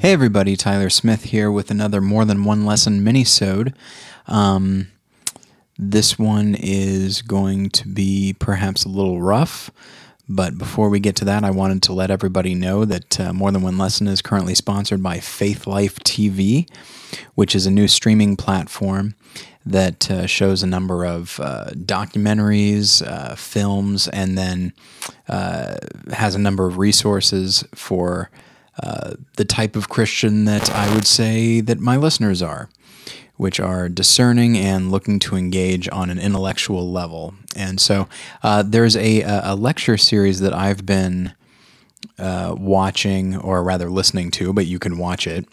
Hey everybody, Tyler Smith here with another More Than One Lesson mini-sode. Um, this one is going to be perhaps a little rough, but before we get to that, I wanted to let everybody know that uh, More Than One Lesson is currently sponsored by Faith Life TV, which is a new streaming platform that uh, shows a number of uh, documentaries, uh, films, and then uh, has a number of resources for uh, the type of Christian that I would say that my listeners are, which are discerning and looking to engage on an intellectual level. And so uh, there's a, a lecture series that I've been uh, watching, or rather listening to, but you can watch it.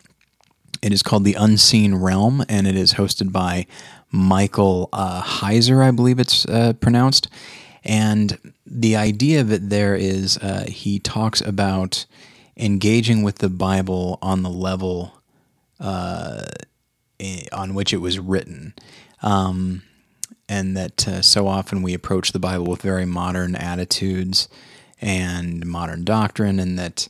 It is called The Unseen Realm, and it is hosted by Michael uh, Heiser, I believe it's uh, pronounced. And the idea of it there is uh, he talks about engaging with the Bible on the level uh, on which it was written. Um, and that uh, so often we approach the Bible with very modern attitudes and modern doctrine, and that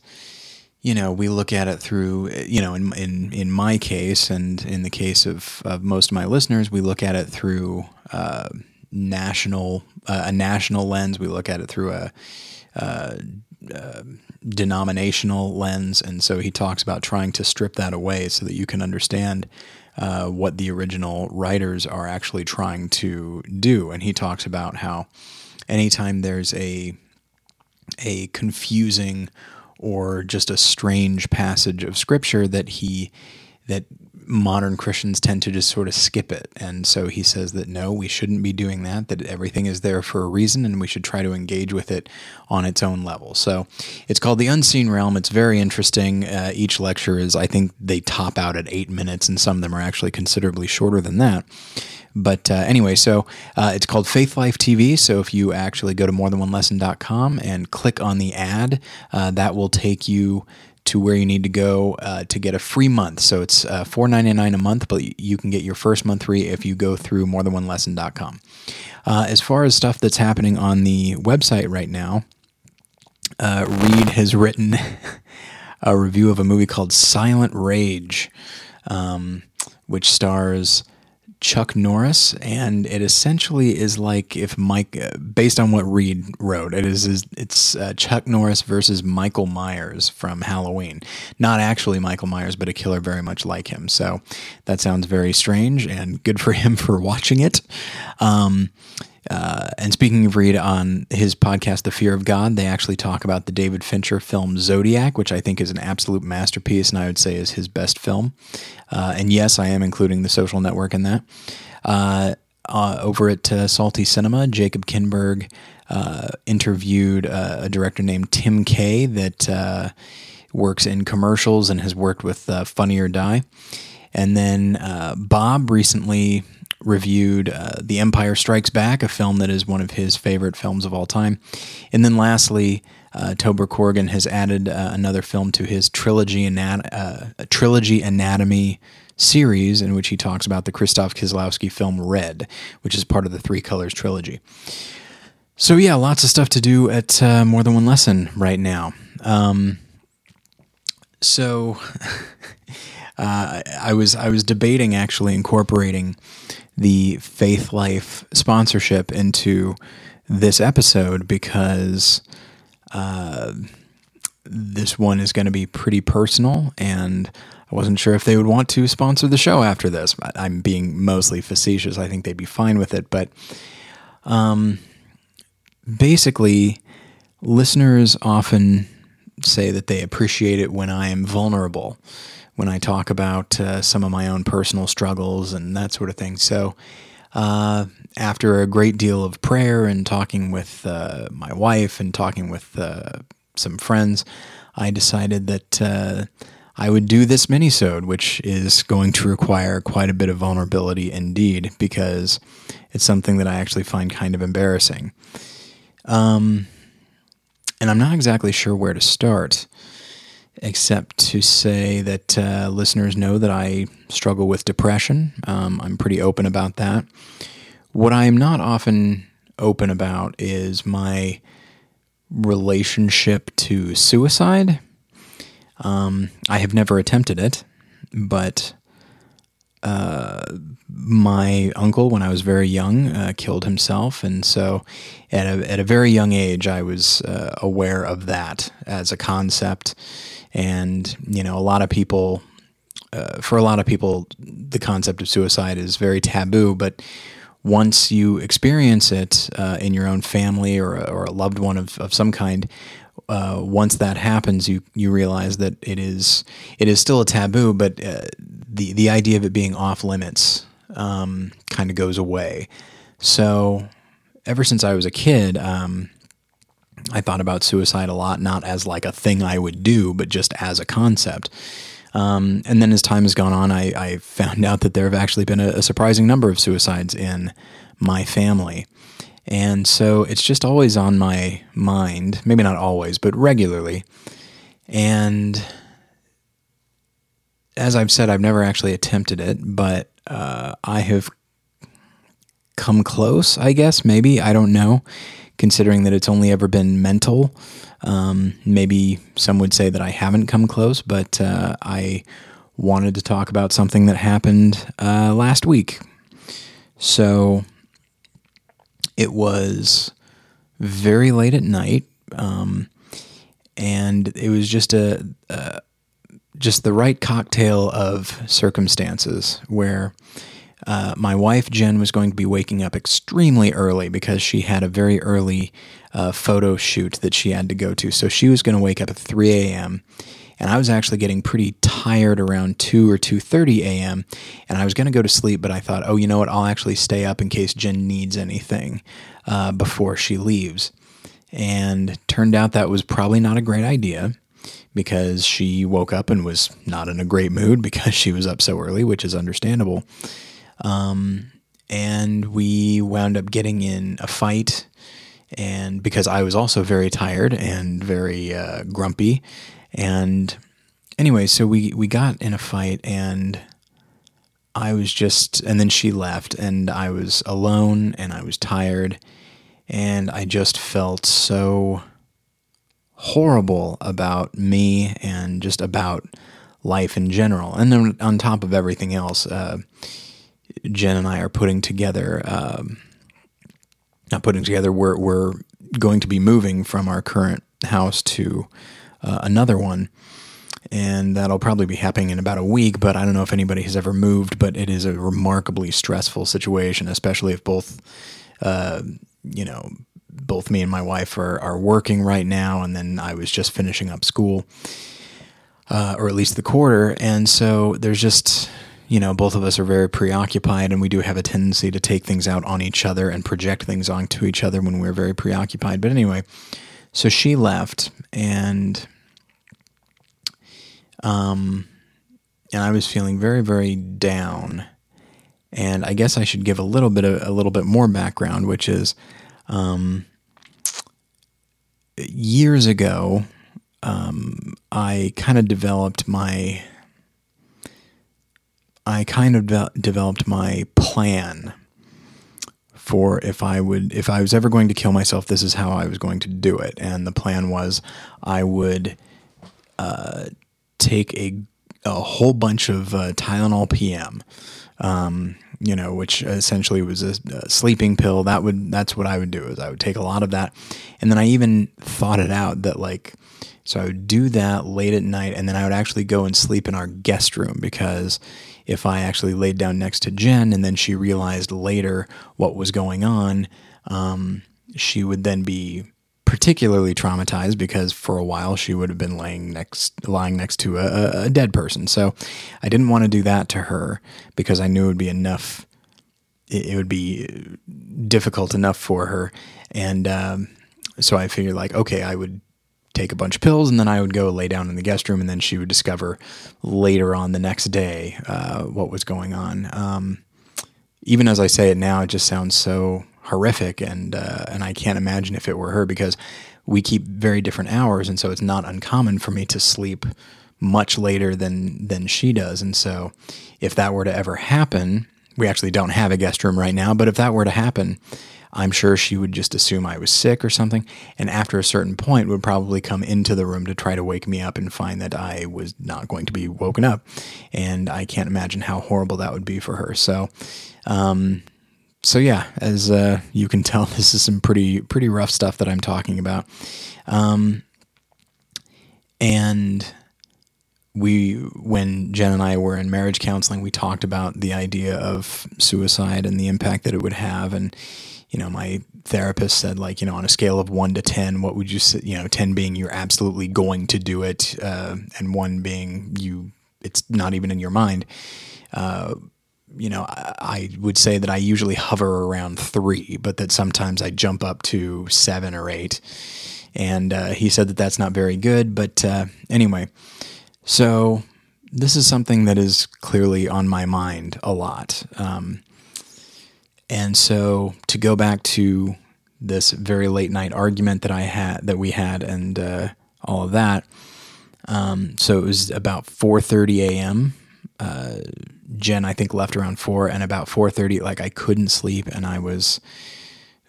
you know we look at it through you know in in in my case and in the case of, of most of my listeners, we look at it through uh, national uh, a national lens. We look at it through a uh, uh, denominational lens, and so he talks about trying to strip that away so that you can understand uh, what the original writers are actually trying to do. And he talks about how anytime there's a a confusing or just a strange passage of scripture that he that modern Christians tend to just sort of skip it. And so he says that no, we shouldn't be doing that, that everything is there for a reason and we should try to engage with it on its own level. So it's called The Unseen Realm. It's very interesting. Uh, each lecture is, I think they top out at eight minutes, and some of them are actually considerably shorter than that. But uh, anyway, so uh, it's called Faith Life TV. So if you actually go to morethanonelesson.com and click on the ad, uh, that will take you to where you need to go uh, to get a free month. So it's uh, $4.99 a month, but you can get your first month free if you go through morethanonelesson.com. Uh, as far as stuff that's happening on the website right now, uh, Reed has written a review of a movie called Silent Rage, um, which stars Chuck Norris, and it essentially is like if Mike, uh, based on what Reed wrote, it is, is it's uh, Chuck Norris versus Michael Myers from Halloween. Not actually Michael Myers, but a killer very much like him. So that sounds very strange, and good for him for watching it. Um, uh, and speaking of Reed on his podcast, The Fear of God, they actually talk about the David Fincher film Zodiac, which I think is an absolute masterpiece and I would say is his best film. Uh, and yes, I am including The Social Network in that. Uh, uh over at uh, Salty Cinema, Jacob Kinberg uh, interviewed a director named Tim Kay that works in commercials and has worked with Funny or Die. And then Bob recently reviewed uh, The Empire Strikes Back, a film that is one of his favorite films of all time. And then lastly, uh, Tober Corrigan has added uh, another film to his trilogy, anat- uh, trilogy anatomy series, in which he talks about the Krzysztof Kieslowski film Red, which is part of the Three Colors trilogy. So yeah, lots of stuff to do at uh, More Than One Lesson right now. Um, so uh, I was I was debating actually incorporating the Faith Life sponsorship into this episode because uh, this one is going to be pretty personal and I wasn't sure if they would want to sponsor the show after this. I'm being mostly facetious. I think they'd be fine with it. But um, basically, listeners often say that they appreciate it when I am vulnerable when I talk about uh, some of my own personal struggles and that sort of thing. So, uh, after a great deal of prayer and talking with uh, my wife and talking with uh, some friends, I decided that uh, I would do this minisode, which is going to require quite a bit of vulnerability indeed, because it's something that I actually find kind of embarrassing. Um, and I'm not exactly sure where to start except to say that uh, listeners know that I struggle with depression. Um, I'm pretty open about that. What I am not often open about is my relationship to suicide. Um, I have never attempted it, but my uncle, when I was very young, uh, killed himself, and so at a at a very young age, I was uh, aware of that as a concept. And you know, a lot of people, uh, for a lot of people, the concept of suicide is very taboo. But once you experience it uh, in your own family or or a loved one of, of some kind, uh, once that happens, you you realize that it is it is still a taboo, but uh, the the idea of it being off limits um, kind of goes away. So, ever since I was a kid, um, I thought about suicide a lot, not as like a thing I would do, but just as a concept. Um, and then as time has gone on, I, I, found out that there have actually been a, a surprising number of suicides in my family. And so it's just always on my mind, maybe not always, but regularly. And as I've said, I've never actually attempted it, but uh, I have come close, I guess, maybe. I don't know, considering that it's only ever been mental. Um, maybe some would say that I haven't come close, but uh, I wanted to talk about something that happened uh, last week. So it was very late at night, um, and it was just a, a just the right cocktail of circumstances where uh, my wife Jen was going to be waking up extremely early because she had a very early uh, photo shoot that she had to go to. So she was going to wake up at 3 a.m. and I was actually getting pretty tired around 2 or 2:30 a.m. and I was going to go to sleep, but I thought, oh, you know what? I'll actually stay up in case Jen needs anything uh, before she leaves. And turned out that was probably not a great idea because she woke up and was not in a great mood because she was up so early, which is understandable. Um, and we wound up getting in a fight. And because I was also very tired and very uh, grumpy. And anyway, so we, we got in a fight and I was just, and then she left and I was alone and I was tired. And I just felt so horrible about me and just about life in general. And then on top of everything else, uh, Jen and I are putting together, um, not putting together, we're, we're going to be moving from our current house to uh, another one. And that'll probably be happening in about a week, but I don't know if anybody has ever moved, but it is a remarkably stressful situation, especially if both, uh, you know, both me and my wife are, are working right now, and then I was just finishing up school, uh, or at least the quarter. And so there's just, you know, both of us are very preoccupied, and we do have a tendency to take things out on each other and project things onto each other when we're very preoccupied. But anyway, so she left, and um, and I was feeling very, very down. And I guess I should give a little bit of a little bit more background, which is um, years ago, um, I kind of developed my I kind of de- developed my plan for if I would if I was ever going to kill myself, this is how I was going to do it. And the plan was I would uh, take a a whole bunch of uh, Tylenol PM. Um, you know, which essentially was a, a, sleeping pill. That would that's what I would do is I would take a lot of that, and then I even thought it out that like so I would do that late at night, and then I would actually go and sleep in our guest room because if I actually laid down next to Jen and then she realized later what was going on, um, she would then be particularly traumatized because for a while she would have been laying next lying next to a, a, dead person. So I didn't want to do that to her because I knew it would be enough. It, would be difficult enough for her, and um, so I figured like okay, I would take a bunch of pills and then I would go lay down in the guest room, and then she would discover later on the next day uh, what was going on. Um, even as I say it now, it just sounds so horrific, and uh, and I can't imagine if it were her because we keep very different hours, and so it's not uncommon for me to sleep much later than than she does, and so if that were to ever happen, we actually don't have a guest room right now, but if that were to happen, I'm sure she would just assume I was sick or something, and after a certain point would probably come into the room to try to wake me up and find that I was not going to be woken up. And I can't imagine how horrible that would be for her. So, um, so yeah, as uh, you can tell, this is some pretty pretty rough stuff that I'm talking about. Um, and we, when Jen and I were in marriage counseling, we talked about the idea of suicide and the impact that it would have. And you know, my therapist said, like, you know, on a scale of one to 10, what would you say, you know, 10 being you're absolutely going to do it, uh, and one being you, it's not even in your mind. Uh, you know, I, would say that I usually hover around three, but that sometimes I jump up to seven or eight. And uh, he said that that's not very good. But uh, anyway, so this is something that is clearly on my mind a lot. Um, and so to go back to this very late night argument that I had that we had and uh, all of that. Um, so it was about 4:30 a.m. Uh, Jen, I think, left around four, and about 4:30, like I couldn't sleep, and I was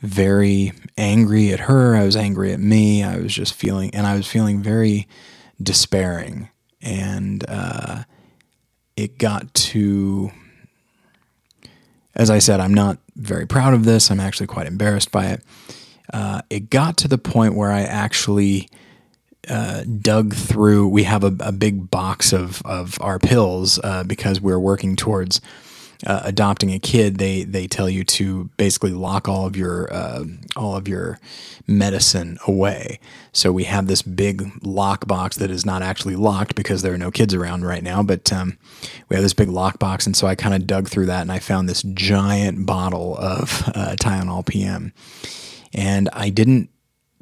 very angry at her. I was angry at me. I was just feeling, and I was feeling very despairing, and uh, it got to as I said, I'm not very proud of this. I'm actually quite embarrassed by it. Uh, it got to the point where I actually uh, dug through. We have a, a, big box of of our pills uh, because we're working towards uh, adopting a kid, they they tell you to basically lock all of your uh, all of your medicine away. So we have this big lock box that is not actually locked because there are no kids around right now. But um, we have this big lock box, and so I kind of dug through that, and I found this giant bottle of uh, Tylenol PM, and I didn't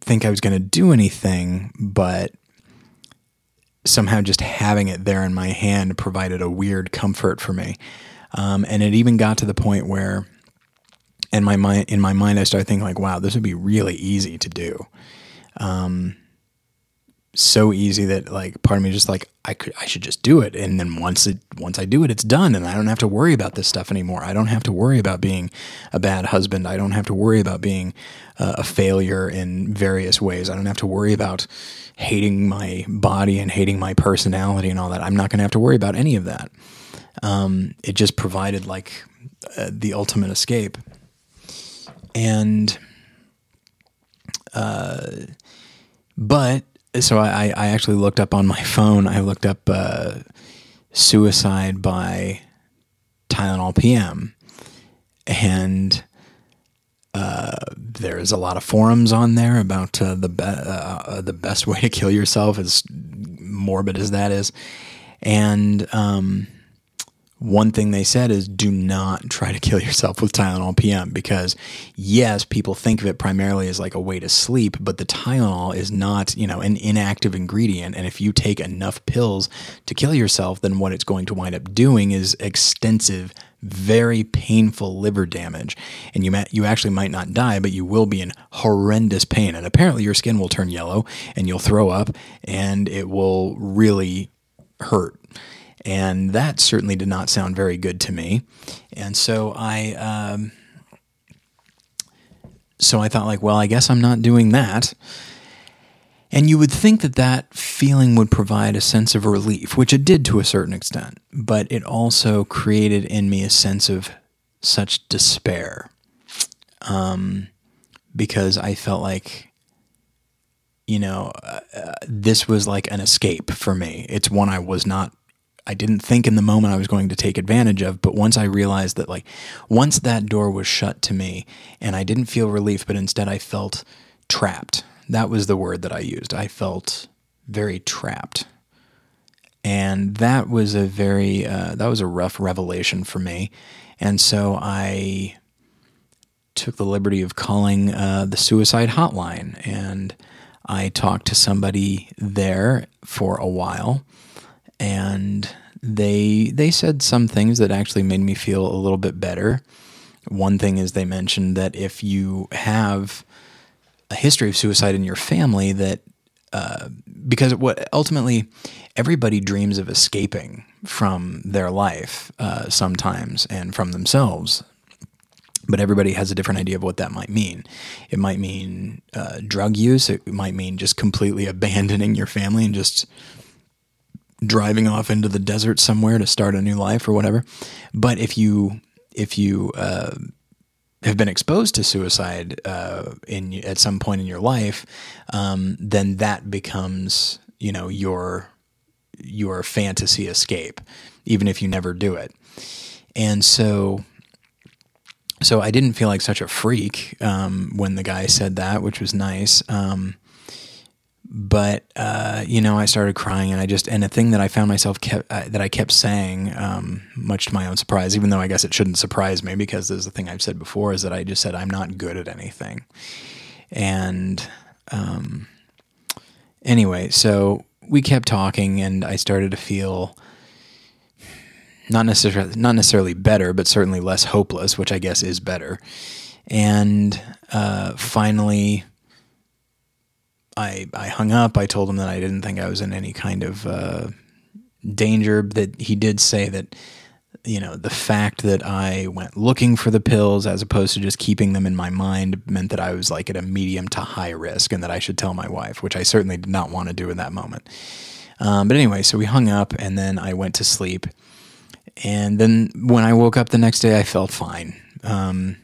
think I was going to do anything, but somehow just having it there in my hand provided a weird comfort for me. Um, and it even got to the point where, in my mind, in my mind, I started thinking like, wow, this would be really easy to do. Um, so easy that like part of me just like I could I should just do it and then once it once I do it it's done and I don't have to worry about this stuff anymore. I don't have to worry about being a bad husband. I don't have to worry about being uh, a failure in various ways. I don't have to worry about hating my body and hating my personality and all that. I'm not going to have to worry about any of that um, it just provided like uh, the ultimate escape. And, uh, but so I, I actually looked up on my phone, I looked up uh, suicide by Tylenol PM. And uh, there's a lot of forums on there about uh, the be- uh, uh, the best way to kill yourself, as morbid as that is, and um, one thing they said is do not try to kill yourself with Tylenol PM because yes, people think of it primarily as like a way to sleep, but the Tylenol is not, you know, an inactive ingredient and if you take enough pills to kill yourself, then what it's going to wind up doing is extensive very painful liver damage and you you actually might not die but you will be in horrendous pain and apparently your skin will turn yellow and you'll throw up and it will really hurt and that certainly did not sound very good to me. And so I, um, so I thought, like, well, I guess I'm not doing that. And you would think that that feeling would provide a sense of relief, which it did to a certain extent, but it also created in me a sense of such despair. Um, because I felt like, you know, uh, uh, this was like an escape for me. It's one I was not I didn't think in the moment I was going to take advantage of, but once I realized that like once that door was shut to me and I didn't feel relief, but instead I felt trapped. That was the word that I used. I felt very trapped. And that was a very uh, that was a rough revelation for me. And so I took the liberty of calling uh, the suicide hotline and I talked to somebody there for a while and they they said some things that actually made me feel a little bit better. One thing is they mentioned that if you have a history of suicide in your family, that uh, because what ultimately everybody dreams of escaping from their life uh, sometimes and from themselves. but everybody has a different idea of what that might mean. It might mean uh, drug use. It might mean just completely abandoning your family and just driving off into the desert somewhere to start a new life or whatever. But if you if you uh, have been exposed to suicide uh, in at some point in your life, um, then that becomes you know your your fantasy escape, even if you never do it. And so so I didn't feel like such a freak um, when the guy said that, which was nice. Um, but uh, you know, I started crying, and I just and a thing that I found myself kept uh, that I kept saying, um, much to my own surprise, even though I guess it shouldn't surprise me because there's a thing I've said before is that I just said I'm not good at anything, and um, anyway, so we kept talking, and I started to feel not necessarily not necessarily better, but certainly less hopeless, which I guess is better. And uh, finally, I I hung up. I told him that I didn't think I was in any kind of uh, danger. That he did say that you know the fact that I went looking for the pills as opposed to just keeping them in my mind meant that I was like at a medium to high risk, and that I should tell my wife, which I certainly did not want to do in that moment. Um, but anyway, so we hung up, and then I went to sleep and then when I woke up the next day, I felt fine. Um,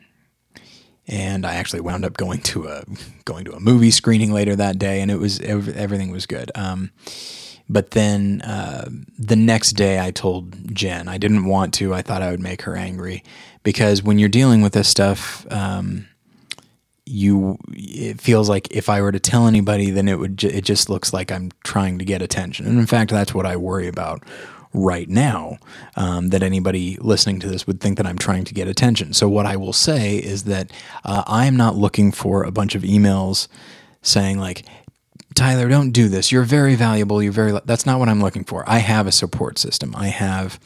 and I actually wound up going to a going to a movie screening later that day, and it was everything was good. Um, but then uh, the next day, I told Jen I didn't want to. I thought I would make her angry because when you're dealing with this stuff, um, you it feels like if I were to tell anybody, then it would ju- it just looks like I'm trying to get attention. And in fact, that's what I worry about right now um, that anybody listening to this would think that I'm trying to get attention. So, what I will say is that uh, I am not looking for a bunch of emails saying, like, Tyler, don't do this. You're very valuable. You're very. That's not what I'm looking for. I have a support system. I have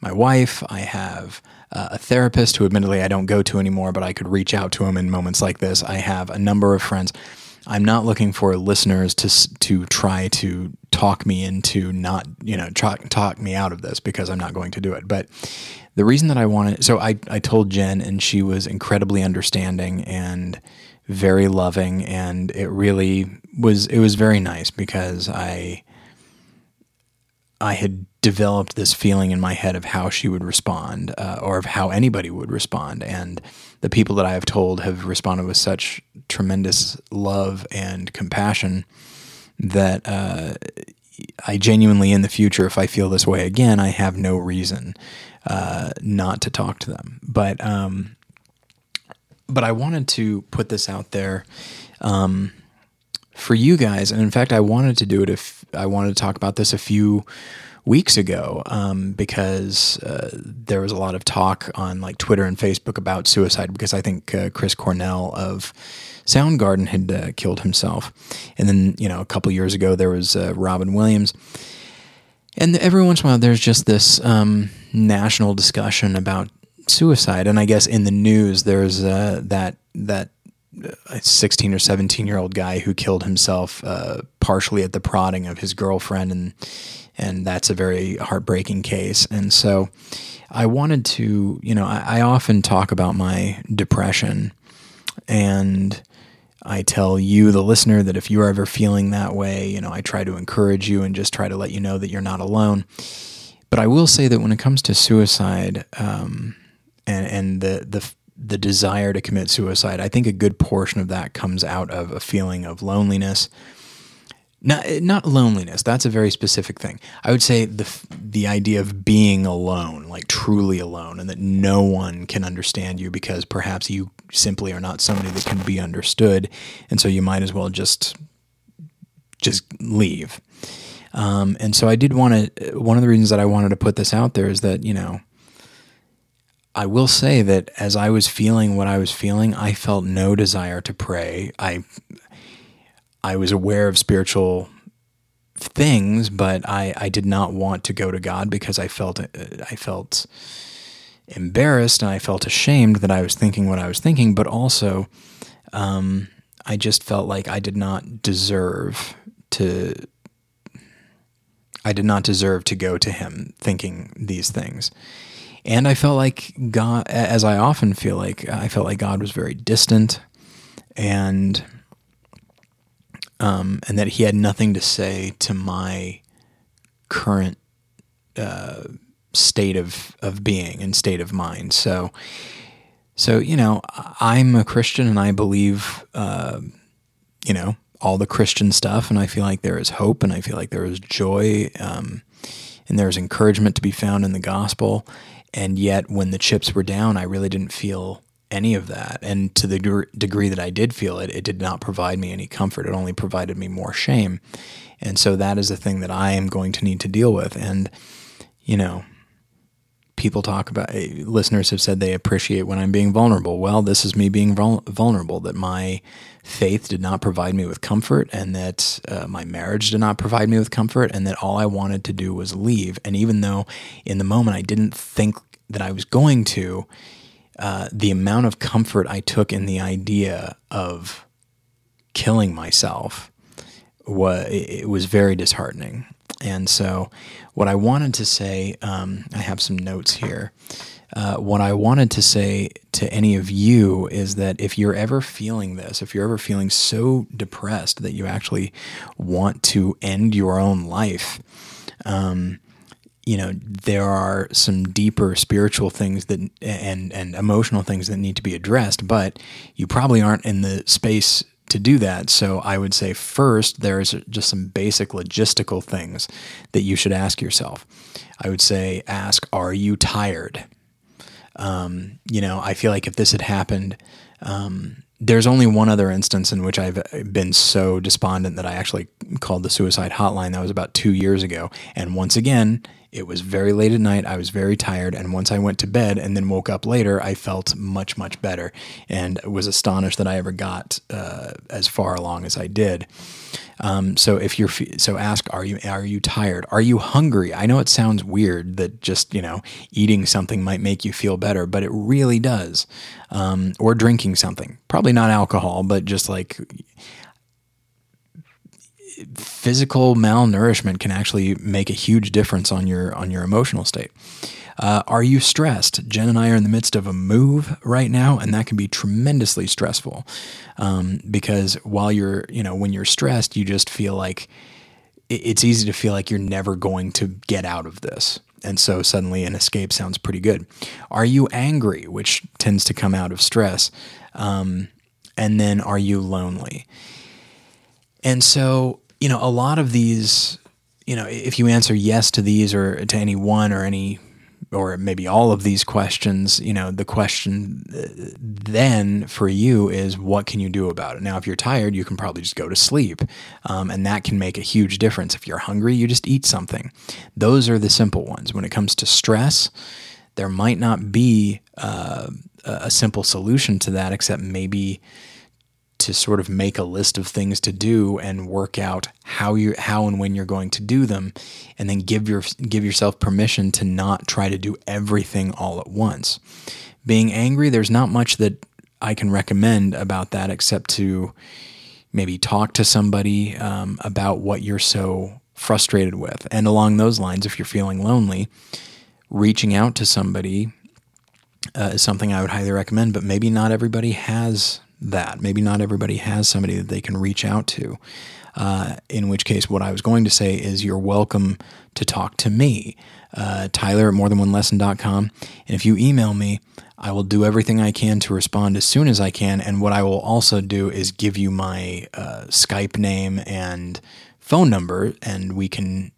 my wife. I have uh, a therapist who, admittedly, I don't go to anymore, but I could reach out to him in moments like this. I have a number of friends. I'm not looking for listeners to to try to talk me into not you know talk, talk me out of this because I'm not going to do it. But the reason that I wanted so I I told Jen and she was incredibly understanding and very loving and it really was it was very nice because I I had developed this feeling in my head of how she would respond uh, or of how anybody would respond and the people that I have told have responded with such tremendous love and compassion that uh, I genuinely, in the future, if I feel this way again, I have no reason uh, not to talk to them. But um, but I wanted to put this out there um, for you guys, and in fact, I wanted to do it if I wanted to talk about this a few weeks ago um, because uh, there was a lot of talk on like Twitter and Facebook about suicide because I think uh, Chris Cornell of Soundgarden had uh, killed himself, and then you know a couple years ago there was uh, Robin Williams, and every once in a while there's just this um, national discussion about suicide, and I guess in the news there's uh, that that 16 or 17 year old guy who killed himself uh, partially at the prodding of his girlfriend. And and that's a very heartbreaking case and so I wanted to you know I, I often talk about my depression and I tell you, the listener, that if you're ever feeling that way, you know, I try to encourage you and just try to let you know that you're not alone. But I will say that when it comes to suicide um, and, and the, the the desire to commit suicide, I think a good portion of that comes out of a feeling of loneliness. Not not loneliness. That's a very specific thing. I would say the the idea of being alone, like truly alone, and that no one can understand you because perhaps you simply are not somebody that can be understood, and so you might as well just just leave. Um, and so I did want to. One of the reasons that I wanted to put this out there is that you know I will say that as I was feeling what I was feeling, I felt no desire to pray. I I was aware of spiritual things, but I, I did not want to go to God because I felt I felt embarrassed and I felt ashamed that I was thinking what I was thinking, but also um, I just felt like I did not deserve to I did not deserve to go to him thinking these things. And I felt like God, as I often feel like, I felt like God was very distant and um, and that he had nothing to say to my current uh, state of, of being and state of mind. So, so you know, I'm a Christian and I believe, uh, you know, all the Christian stuff, and I feel like there is hope, and I feel like there is joy, um, and there is encouragement to be found in the gospel. And yet, when the chips were down, I really didn't feel any of that. And to the degree that I did feel it, it did not provide me any comfort. It only provided me more shame. And so that is the thing that I am going to need to deal with. And, you know, people talk about, eh, listeners have said they appreciate when I'm being vulnerable. Well, this is me being vul- vulnerable, that my faith did not provide me with comfort, and that uh, my marriage did not provide me with comfort, and that all I wanted to do was leave. And even though in the moment I didn't think that I was going to, uh, the amount of comfort I took in the idea of killing myself was it was very disheartening. And so, what I wanted to say, um, I have some notes here. Uh, what I wanted to say to any of you is that if you're ever feeling this, if you're ever feeling so depressed that you actually want to end your own life, um, you know there are some deeper spiritual things that and and emotional things that need to be addressed but you probably aren't in the space to do that so i would say first there's just some basic logistical things that you should ask yourself i would say ask are you tired um, you know i feel like if this had happened um, there's only one other instance in which I've been so despondent that I actually called the suicide hotline. That was about two years ago. And once again, it was very late at night. I was very tired. And once I went to bed and then woke up later, I felt much, much better and was astonished that I ever got uh, as far along as I did. Um, so if you're so ask, are you are you tired? Are you hungry? I know it sounds weird that just you know eating something might make you feel better, but it really does. Um, or drinking something, probably not alcohol, but just like physical malnourishment can actually make a huge difference on your on your emotional state. Uh, are you stressed? Jen and I are in the midst of a move right now, and that can be tremendously stressful um, because while you're, you know, when you're stressed, you just feel like it's easy to feel like you're never going to get out of this. And so suddenly an escape sounds pretty good. Are you angry, which tends to come out of stress? Um, and then are you lonely? And so you know, a lot of these, you know, if you answer yes to these or to any one or any or maybe all of these questions, you know, the question uh, then for you is what can you do about it? Now, if you're tired, you can probably just go to sleep, um, and that can make a huge difference. If you're hungry, you just eat something. Those are the simple ones. When it comes to stress, there might not be uh, a simple solution to that, except maybe to sort of make a list of things to do and work out how you how and when you're going to do them and then give your give yourself permission to not try to do everything all at once. Being angry, there's not much that I can recommend about that except to maybe talk to somebody um, about what you're so frustrated with. And along those lines, if you're feeling lonely, reaching out to somebody uh, is something I would highly recommend, but maybe not everybody has that. Maybe not everybody has somebody that they can reach out to. Uh, in which case, what I was going to say is you're welcome to talk to me, uh, Tyler at morethanonelesson.com. And if you email me, I will do everything I can to respond as soon as I can. And what I will also do is give you my uh, Skype name and phone number, and we can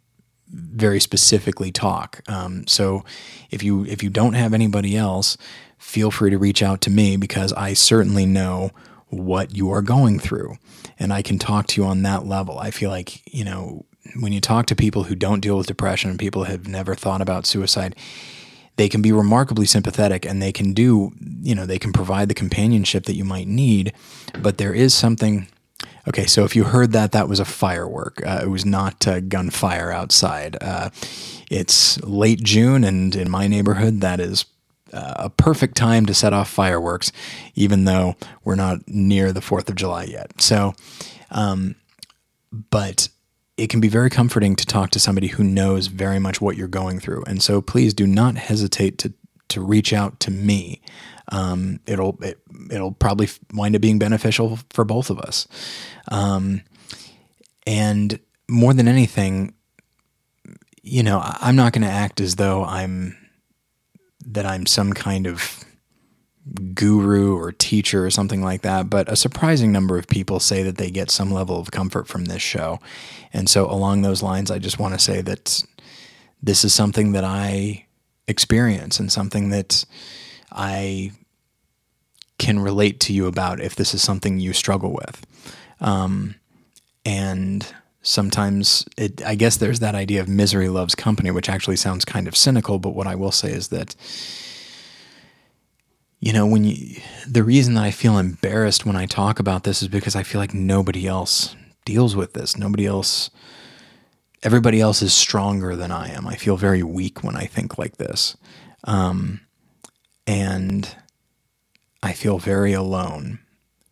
very specifically talk. Um, so if you if you don't have anybody else, feel free to reach out to me because I certainly know what you are going through and I can talk to you on that level. I feel like, you know, when you talk to people who don't deal with depression and people have never thought about suicide, they can be remarkably sympathetic and they can do, you know, they can provide the companionship that you might need. But there is something. Okay, so if you heard that, that was a firework. Uh, it was not uh, gunfire outside. Uh, it's late June, and in my neighborhood, that is uh, a perfect time to set off fireworks, even though we're not near the 4th of July yet. So, um, but it can be very comforting to talk to somebody who knows very much what you're going through. And so please do not hesitate to to reach out to me, um, it'll it, it'll probably wind up being beneficial for both of us. Um, and more than anything, you know, I'm not going to act as though I'm that I'm some kind of guru or teacher or something like that, but a surprising number of people say that they get some level of comfort from this show. And so, along those lines, I just want to say that this is something that I experience and something that I can relate to you about if this is something you struggle with. Um, and sometimes it, I guess there's that idea of misery loves company, which actually sounds kind of cynical. But what I will say is that, you know, when you, the reason that I feel embarrassed when I talk about this is because I feel like nobody else deals with this. Nobody else, everybody else is stronger than I am. I feel very weak when I think like this. Um, and I feel very alone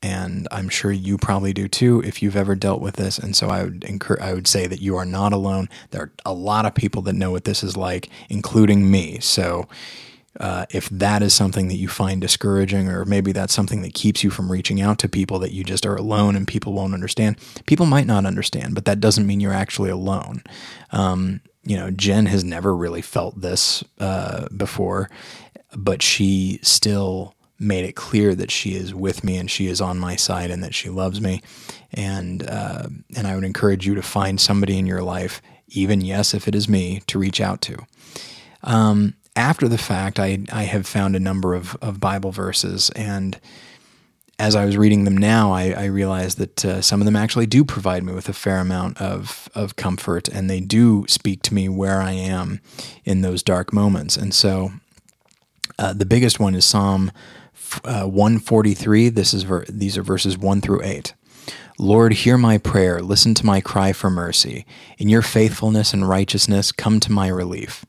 and I'm sure you probably do too if you've ever dealt with this. And so I would encourage, I would say that you are not alone. There are a lot of people that know what this is like, including me. So uh, if that is something that you find discouraging, or maybe that's something that keeps you from reaching out to people that you just are alone and people won't understand, people might not understand, but that doesn't mean you're actually alone. Um, you know, Jen has never really felt this uh, before, but she still made it clear that she is with me and she is on my side and that she loves me. And uh, and I would encourage you to find somebody in your life, even yes, if it is me, to reach out to. Um, after the fact, I I have found a number of of Bible verses and. As I was reading them now, I, I realized that uh, some of them actually do provide me with a fair amount of, of comfort, and they do speak to me where I am in those dark moments. And so, uh, the biggest one is Psalm uh, 143. This is ver- these are verses 1 through 8. Lord, hear my prayer. Listen to my cry for mercy. In your faithfulness and righteousness, come to my relief.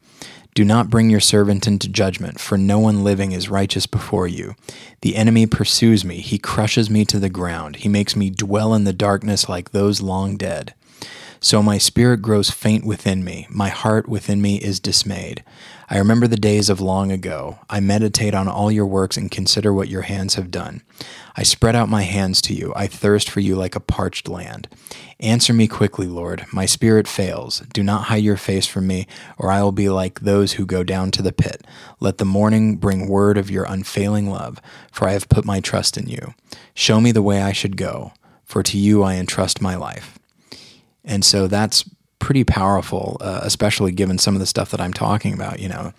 Do not bring your servant into judgment, for no one living is righteous before you. The enemy pursues me, he crushes me to the ground, he makes me dwell in the darkness like those long dead. So my spirit grows faint within me, my heart within me is dismayed. I remember the days of long ago. I meditate on all your works and consider what your hands have done. I spread out my hands to you. I thirst for you like a parched land. Answer me quickly, Lord. My spirit fails. Do not hide your face from me, or I will be like those who go down to the pit. Let the morning bring word of your unfailing love, for I have put my trust in you. Show me the way I should go, for to you I entrust my life. And so that's pretty powerful, uh, especially given some of the stuff that I'm talking about. You know,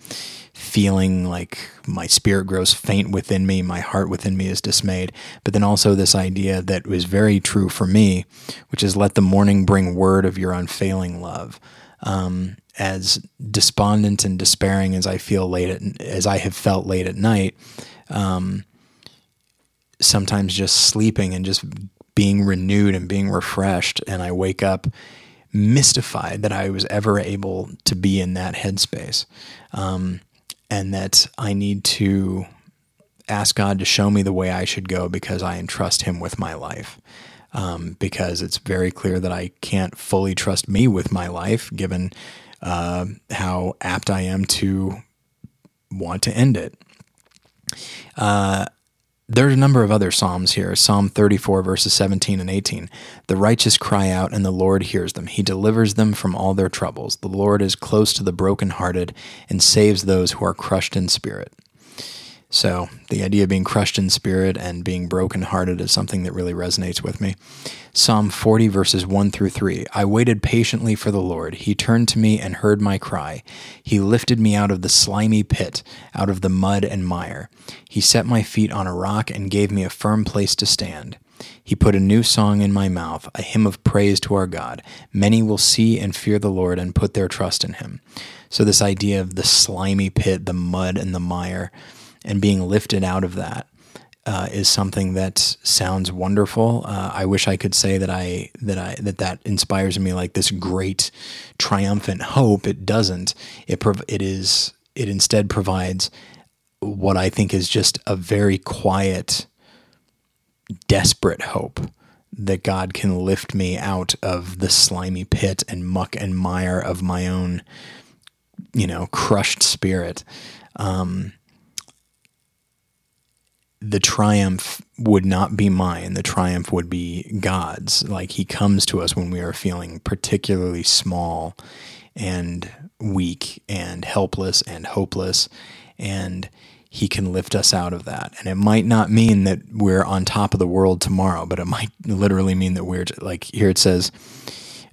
feeling like my spirit grows faint within me, my heart within me is dismayed. But then also this idea that was very true for me, which is let the morning bring word of your unfailing love. Um, as despondent and despairing as I feel late at, as I have felt late at night, um, sometimes just sleeping and just being renewed and being refreshed, and I wake up mystified that I was ever able to be in that headspace. Um, and that I need to ask God to show me the way I should go because I entrust Him with my life. Um, because it's very clear that I can't fully trust me with my life, given uh, how apt I am to want to end it. Uh, there's a number of other Psalms here. Psalm 34, verses 17 and 18. The righteous cry out, and the Lord hears them. He delivers them from all their troubles. The Lord is close to the brokenhearted and saves those who are crushed in spirit. So, the idea of being crushed in spirit and being brokenhearted is something that really resonates with me. Psalm 40, verses 1 through 3. I waited patiently for the Lord. He turned to me and heard my cry. He lifted me out of the slimy pit, out of the mud and mire. He set my feet on a rock and gave me a firm place to stand. He put a new song in my mouth, a hymn of praise to our God. Many will see and fear the Lord and put their trust in him. So, this idea of the slimy pit, the mud and the mire, and being lifted out of that uh, is something that sounds wonderful. Uh, I wish I could say that I that I that that inspires me like this great triumphant hope. It doesn't. It prov- it is it instead provides what I think is just a very quiet, desperate hope that God can lift me out of the slimy pit and muck and mire of my own, you know, crushed spirit. Um, the triumph would not be mine. The triumph would be God's. Like He comes to us when we are feeling particularly small and weak and helpless and hopeless. And He can lift us out of that. And it might not mean that we're on top of the world tomorrow, but it might literally mean that we're like here it says,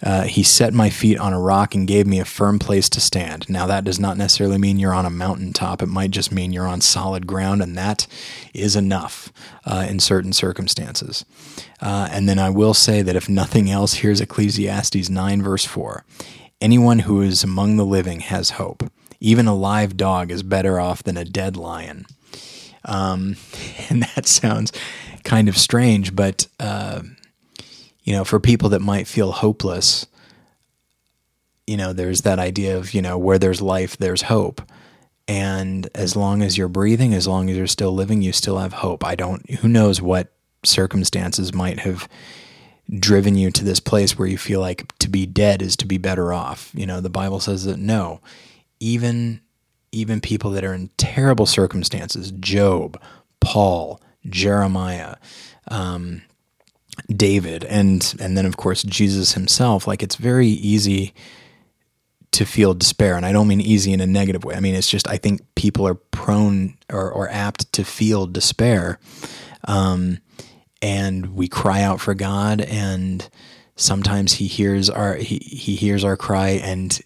uh, he set my feet on a rock and gave me a firm place to stand. Now, that does not necessarily mean you're on a mountaintop. It might just mean you're on solid ground, and that is enough uh, in certain circumstances. Uh, and then I will say that if nothing else, here's Ecclesiastes 9, verse 4 Anyone who is among the living has hope. Even a live dog is better off than a dead lion. Um, and that sounds kind of strange, but uh, you know, for people that might feel hopeless, you know, there's that idea of, you know, where there's life, there's hope. And as long as you're breathing, as long as you're still living, you still have hope. I don't, who knows what circumstances might have driven you to this place where you feel like to be dead is to be better off. You know, the Bible says that no, even even people that are in terrible circumstances, Job, Paul, Jeremiah, um, David and and then of course Jesus himself like it's very easy to feel despair and I don't mean easy in a negative way. I mean it's just I think people are prone or, or apt to feel despair um, and we cry out for God and sometimes he hears our he, he hears our cry and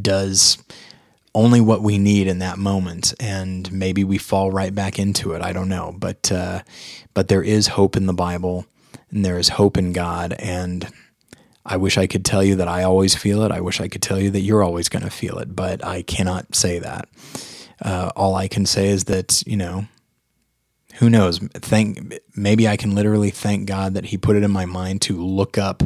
does only what we need in that moment and maybe we fall right back into it. I don't know. But uh, but there is hope in the bible and there is hope in God. And I wish I could tell you that I always feel it. I wish I could tell you that you're always going to feel it, but I cannot say that. Uh, all I can say is that, you know, who knows? Thank maybe I can literally thank God that He put it in my mind to look up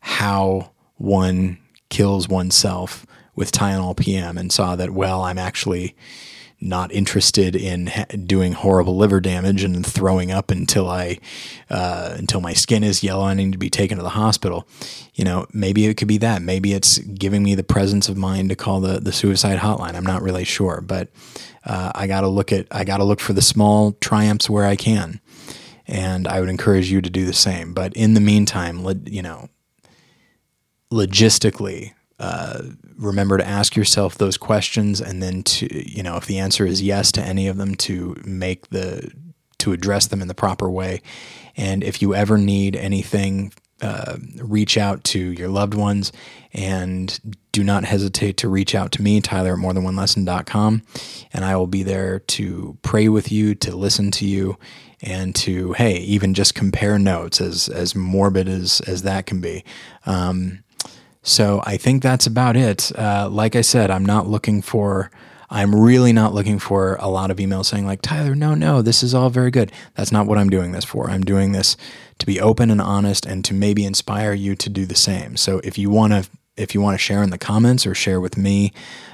how one kills oneself with Tylenol PM and saw that well, I'm actually not interested in ha- doing horrible liver damage and throwing up until I uh, until my skin is yellow and I need to be taken to the hospital. You know, maybe it could be that. Maybe it's giving me the presence of mind to call the the suicide hotline. I'm not really sure, but uh, I got to look at I got to look for the small triumphs where I can, and I would encourage you to do the same. But in the meantime, you know, logistically, uh, remember to ask yourself those questions and then to you know if the answer is yes to any of them to make the to address them in the proper way. And if you ever need anything uh, reach out to your loved ones and do not hesitate to reach out to me tyler at morethanonelesson.com and i will be there to pray with you to listen to you and to hey even just compare notes as as morbid as as that can be. Um, so I think that's about it. Uh, like I said, I'm not looking for. I'm really not looking for a lot of emails saying like Tyler, no, no, this is all very good. That's not what I'm doing this for. I'm doing this to be open and honest and to maybe inspire you to do the same. So if you want to, if you want to share in the comments or share with me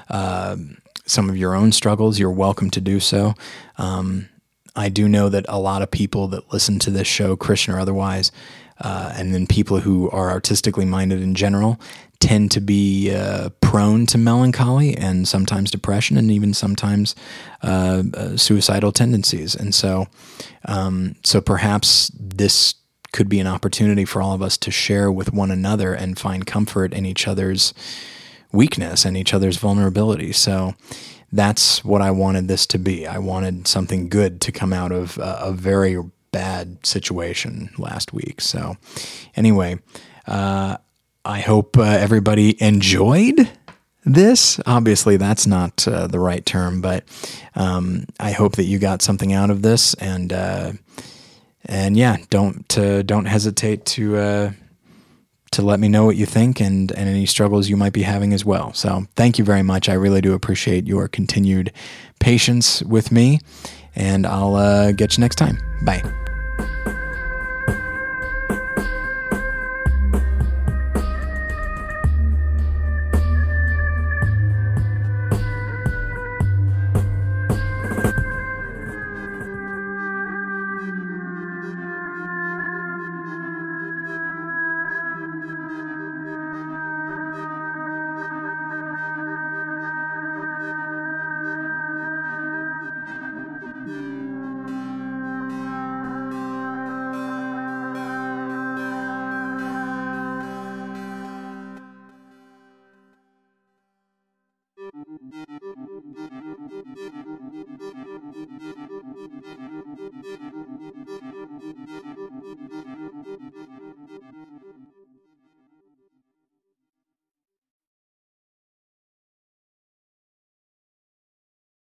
uh, some of your own struggles, you're welcome to do so. Um, I do know that a lot of people that listen to this show, Christian or otherwise, uh, and then people who are artistically minded in general, tend to be uh, prone to melancholy and sometimes depression and even sometimes uh, uh, suicidal tendencies. And so, um, so perhaps this could be an opportunity for all of us to share with one another and find comfort in each other's weakness and each other's vulnerability. So that's what I wanted this to be. I wanted something good to come out of a very bad situation last week. So, anyway, uh, I hope uh, everybody enjoyed this. Obviously, that's not uh, the right term, but um, I hope that you got something out of this, and uh, and yeah, don't uh, don't hesitate to uh, to let me know what you think and and any struggles you might be having as well. So, thank you very much. I really do appreciate your continued patience with me, and I'll uh, get you next time. Bye.